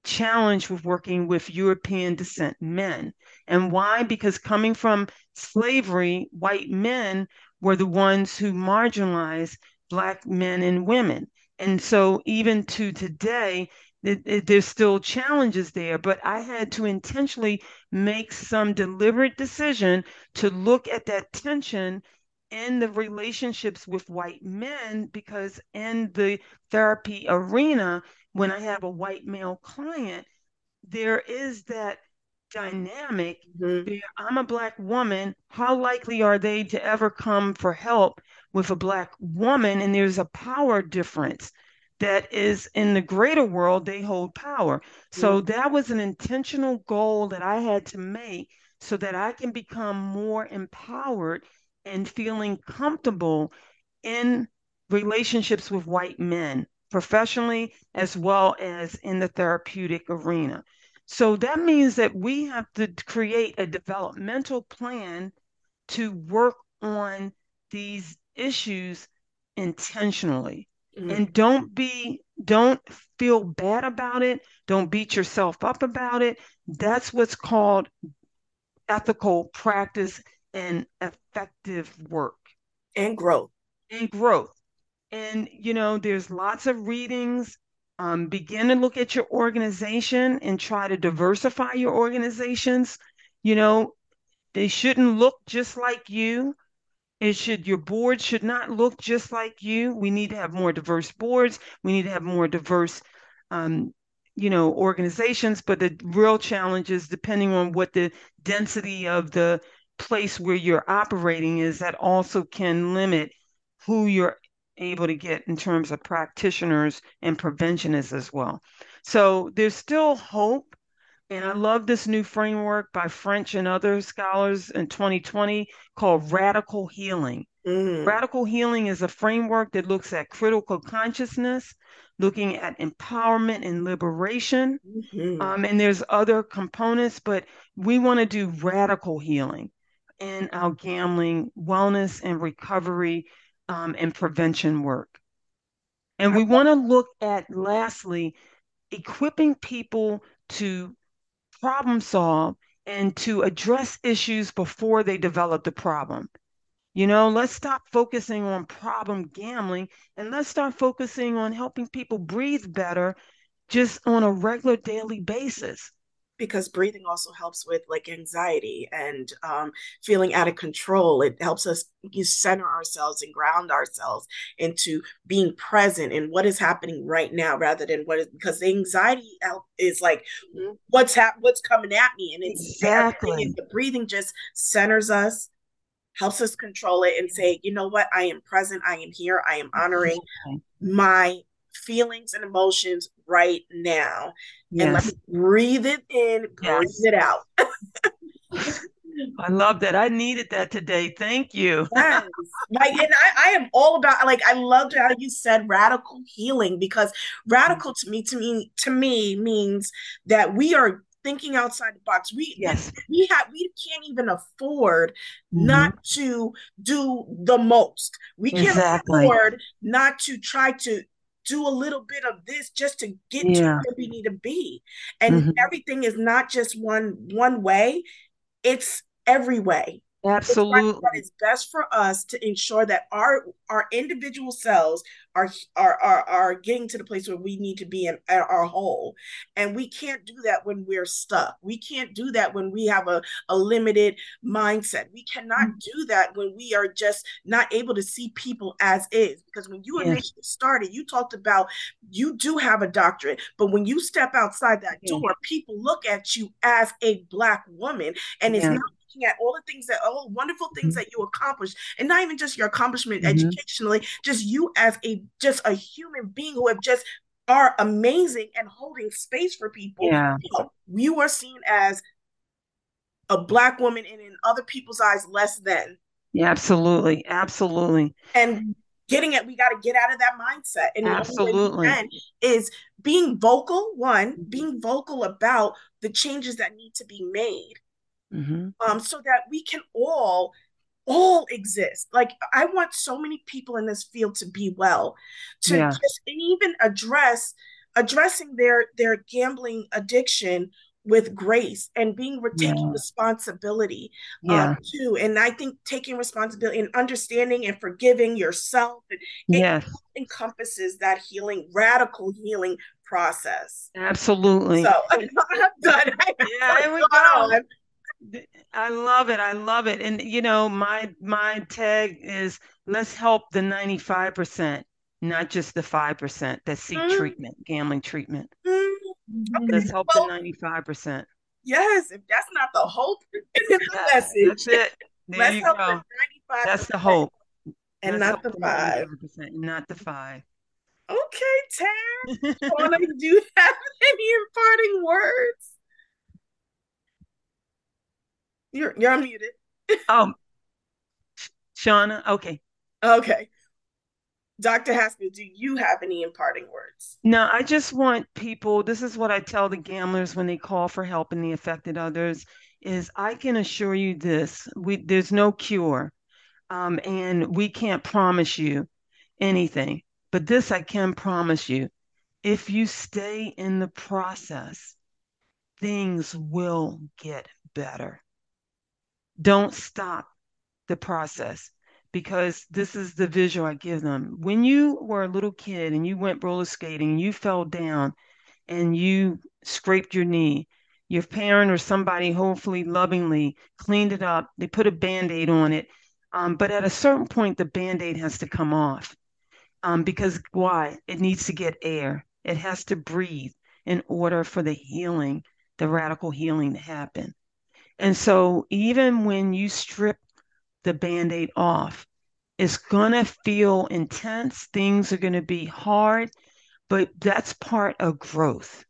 challenge with working with European descent men. And why? Because coming from slavery, white men were the ones who marginalized Black men and women. And so even to today, it, it, there's still challenges there, but I had to intentionally make some deliberate decision to look at that tension in the relationships with white men because in the therapy arena, when I have a white male client, there is that dynamic. Mm-hmm. I'm a black woman. How likely are they to ever come for help with a black woman? And there's a power difference that is in the greater world, they hold power. So that was an intentional goal that I had to make so that I can become more empowered and feeling comfortable in relationships with white men, professionally as well as in the therapeutic arena. So that means that we have to create a developmental plan to work on these issues intentionally. Mm-hmm. And don't be, don't feel bad about it. Don't beat yourself up about it. That's what's called ethical practice and effective work. And growth. And growth. And, you know, there's lots of readings. Um, begin to look at your organization and try to diversify your organizations. You know, they shouldn't look just like you. It should your board should not look just like you. We need to have more diverse boards. We need to have more diverse um, you know organizations but the real challenge is depending on what the density of the place where you're operating is that also can limit who you're able to get in terms of practitioners and preventionists as well so there's still hope and I love this new framework by French and other scholars in 2020 called Radical Healing. Mm. Radical Healing is a framework that looks at critical consciousness, looking at empowerment and liberation. Mm-hmm. Um, and there's other components, but we want to do radical healing. in our gambling wellness and recovery um, and prevention work. And we want to look at, lastly, equipping people to problem solve and to address issues before they develop the problem. You know, let's stop focusing on problem gambling and let's start focusing on helping people breathe better just on a regular daily basis because breathing also helps with like anxiety and um, feeling out of control. It helps us you center ourselves and ground ourselves into being present in what is happening right now rather than what is because the anxiety is like mm-hmm. what's hap- what's coming at me and it's exactly. the breathing just centers us helps us control it and say you know what? I am present. I am here. I am honoring my feelings and emotions right now yes. and let me breathe it in, breathe yes. it out. [laughs] I love that. I needed that today. Thank you. yes. Like, and I, I am all about like I loved how you said radical healing because radical to me, to me, to me means that we are thinking outside the box. We yes. we have we can't even afford mm-hmm. not to do the most. We can't exactly. afford not to try to do a little bit of this just to get yeah. to where we need to be and mm-hmm. everything is not just one one way it's every way Absolutely. It's best for us to ensure that our our individual cells are are are, are getting to the place where we need to be in our whole. And we can't do that when we're stuck. We can't do that when we have a, a limited mindset. We cannot mm-hmm. do that when we are just not able to see people as is. Because when you yes. initially started, you talked about you do have a doctorate, but when you step outside that door, people look at you as a black woman. And it's not looking at all the things that all wonderful things mm-hmm. that you accomplished and not even just your accomplishment mm-hmm. educationally just you as a just a human being who have just are amazing and holding space for people yeah. you are seen as a black woman and in other people's eyes less than yeah absolutely absolutely and getting it we got to get out of that mindset and absolutely is being vocal one mm-hmm. being vocal about the changes that need to be made mm-hmm. um, so that we can all all exist. Like I want so many people in this field to be well, to yeah. just and even address addressing their their gambling addiction with grace and being taking yeah. responsibility um, yeah. um, too. And I think taking responsibility and understanding and forgiving yourself it, yes. it encompasses that healing, radical healing process. Absolutely. So [laughs] I'm done. Yeah, we go. I love it. I love it. And you know, my my tag is let's help the 95%, not just the 5% that seek mm-hmm. treatment, gambling treatment. Mm-hmm. Let's help well, the 95%. Yes, if that's not the hope, [laughs] the message. That's it. There let's you go. The that's the hope. And let's not the five. Not the five. Okay, Tam. [laughs] Wanna do you have [laughs] any imparting words? You're you're unmuted. um, [laughs] Shauna. Okay. Okay. Dr. Haskell, do you have any imparting words? No, I just want people, this is what I tell the gamblers when they call for help and the affected others, is I can assure you this, we there's no cure. Um, and we can't promise you anything. But this I can promise you. If you stay in the process, things will get better don't stop the process because this is the visual I give them. When you were a little kid and you went roller skating you fell down and you scraped your knee, your parent or somebody hopefully lovingly cleaned it up, they put a band aid on it. Um, but at a certain point, the band aid has to come off um, because why? It needs to get air, it has to breathe in order for the healing, the radical healing to happen. And so even when you strip the band aid off, it's going to feel intense. Things are going to be hard, but that's part of growth.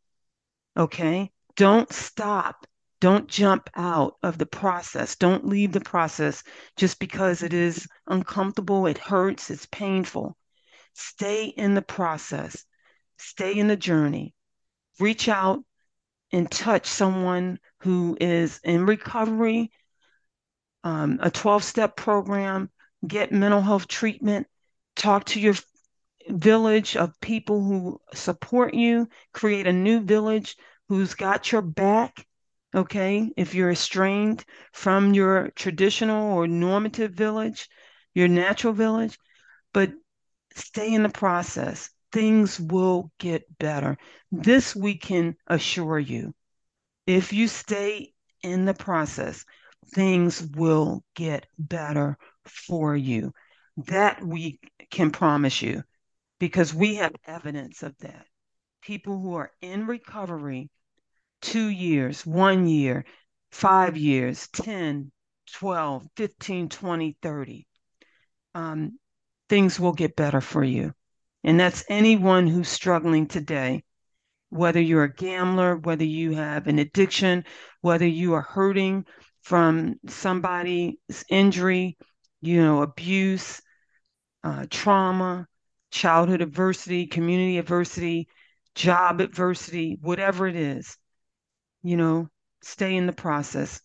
Okay. Don't stop. Don't jump out of the process. Don't leave the process just because it is uncomfortable, it hurts, it's painful. Stay in the process, stay in the journey. Reach out and touch someone who is in recovery um, a 12 step program, get mental health treatment, talk to your village of people who support you, create a new village who's got your back. Okay, if you're estranged from your traditional or normative village, your natural village, but stay in the process. Things will get better. This we can assure you. If you stay in the process, things will get better for you. That we can promise you because we have evidence of that. People who are in recovery two years, one year, five years, 10, 12, 15, 20, 30. Um, things will get better for you. And that's anyone who's struggling today, whether you're a gambler, whether you have an addiction, whether you are hurting from somebody's injury, you know, abuse, uh, trauma, childhood adversity, community adversity, job adversity, whatever it is, you know, stay in the process.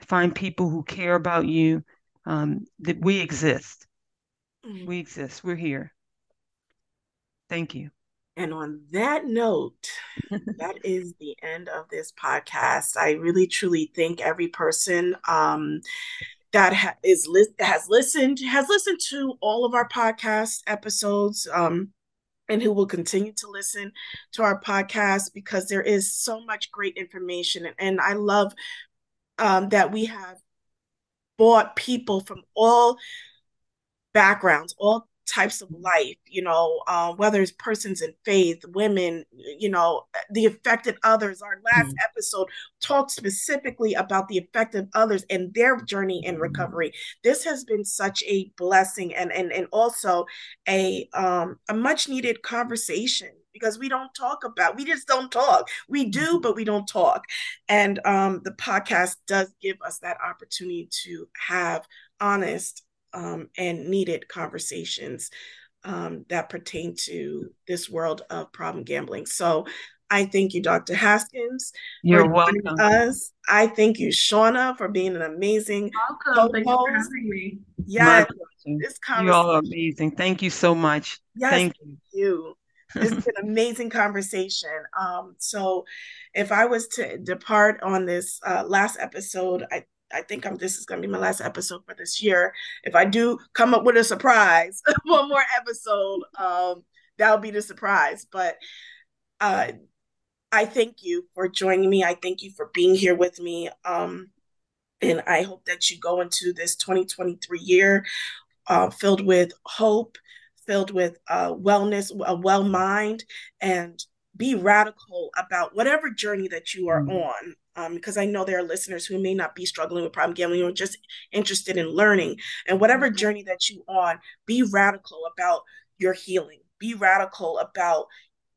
Find people who care about you, um, that we exist. Mm-hmm. We exist. We're here. Thank you. And on that note, [laughs] that is the end of this podcast. I really truly thank every person um, that ha- is li- has listened has listened to all of our podcast episodes um, and who will continue to listen to our podcast because there is so much great information and, and I love um, that we have brought people from all backgrounds, all types of life, you know, um, whether it's persons in faith, women, you know, the affected others. Our last mm-hmm. episode talked specifically about the affected others and their journey in recovery. This has been such a blessing and and and also a um a much needed conversation because we don't talk about we just don't talk we do mm-hmm. but we don't talk and um the podcast does give us that opportunity to have honest um, and needed conversations um, that pertain to this world of problem gambling. So I thank you, Dr. Haskins. You're welcome. Us. I thank you, Shauna, for being an amazing. Welcome. Thank you for having me. Yes. This conversation. you all are amazing. Thank you so much. Yes, thank you. you. This is an amazing conversation. Um, so, if I was to depart on this uh, last episode, I I think I'm this is gonna be my last episode for this year. If I do come up with a surprise, [laughs] one more episode, um, that'll be the surprise. But uh I thank you for joining me. I thank you for being here with me. Um, and I hope that you go into this 2023 year uh, filled with hope, filled with uh, wellness, a well mind, and be radical about whatever journey that you are mm-hmm. on um, because I know there are listeners who may not be struggling with problem gambling or just interested in learning. And whatever mm-hmm. journey that you on, be radical about your healing. Be radical about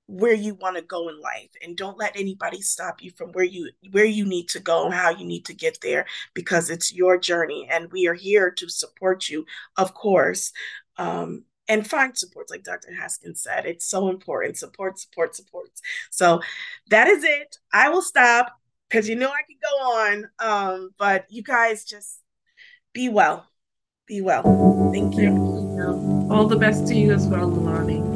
where you want to go in life and don't let anybody stop you from where you where you need to go and how you need to get there because it's your journey and we are here to support you of course um, and find supports like dr haskins said it's so important support support supports so that is it i will stop because you know I could go on. Um, but you guys just be well. Be well. Thank you. All the best to you as well, you.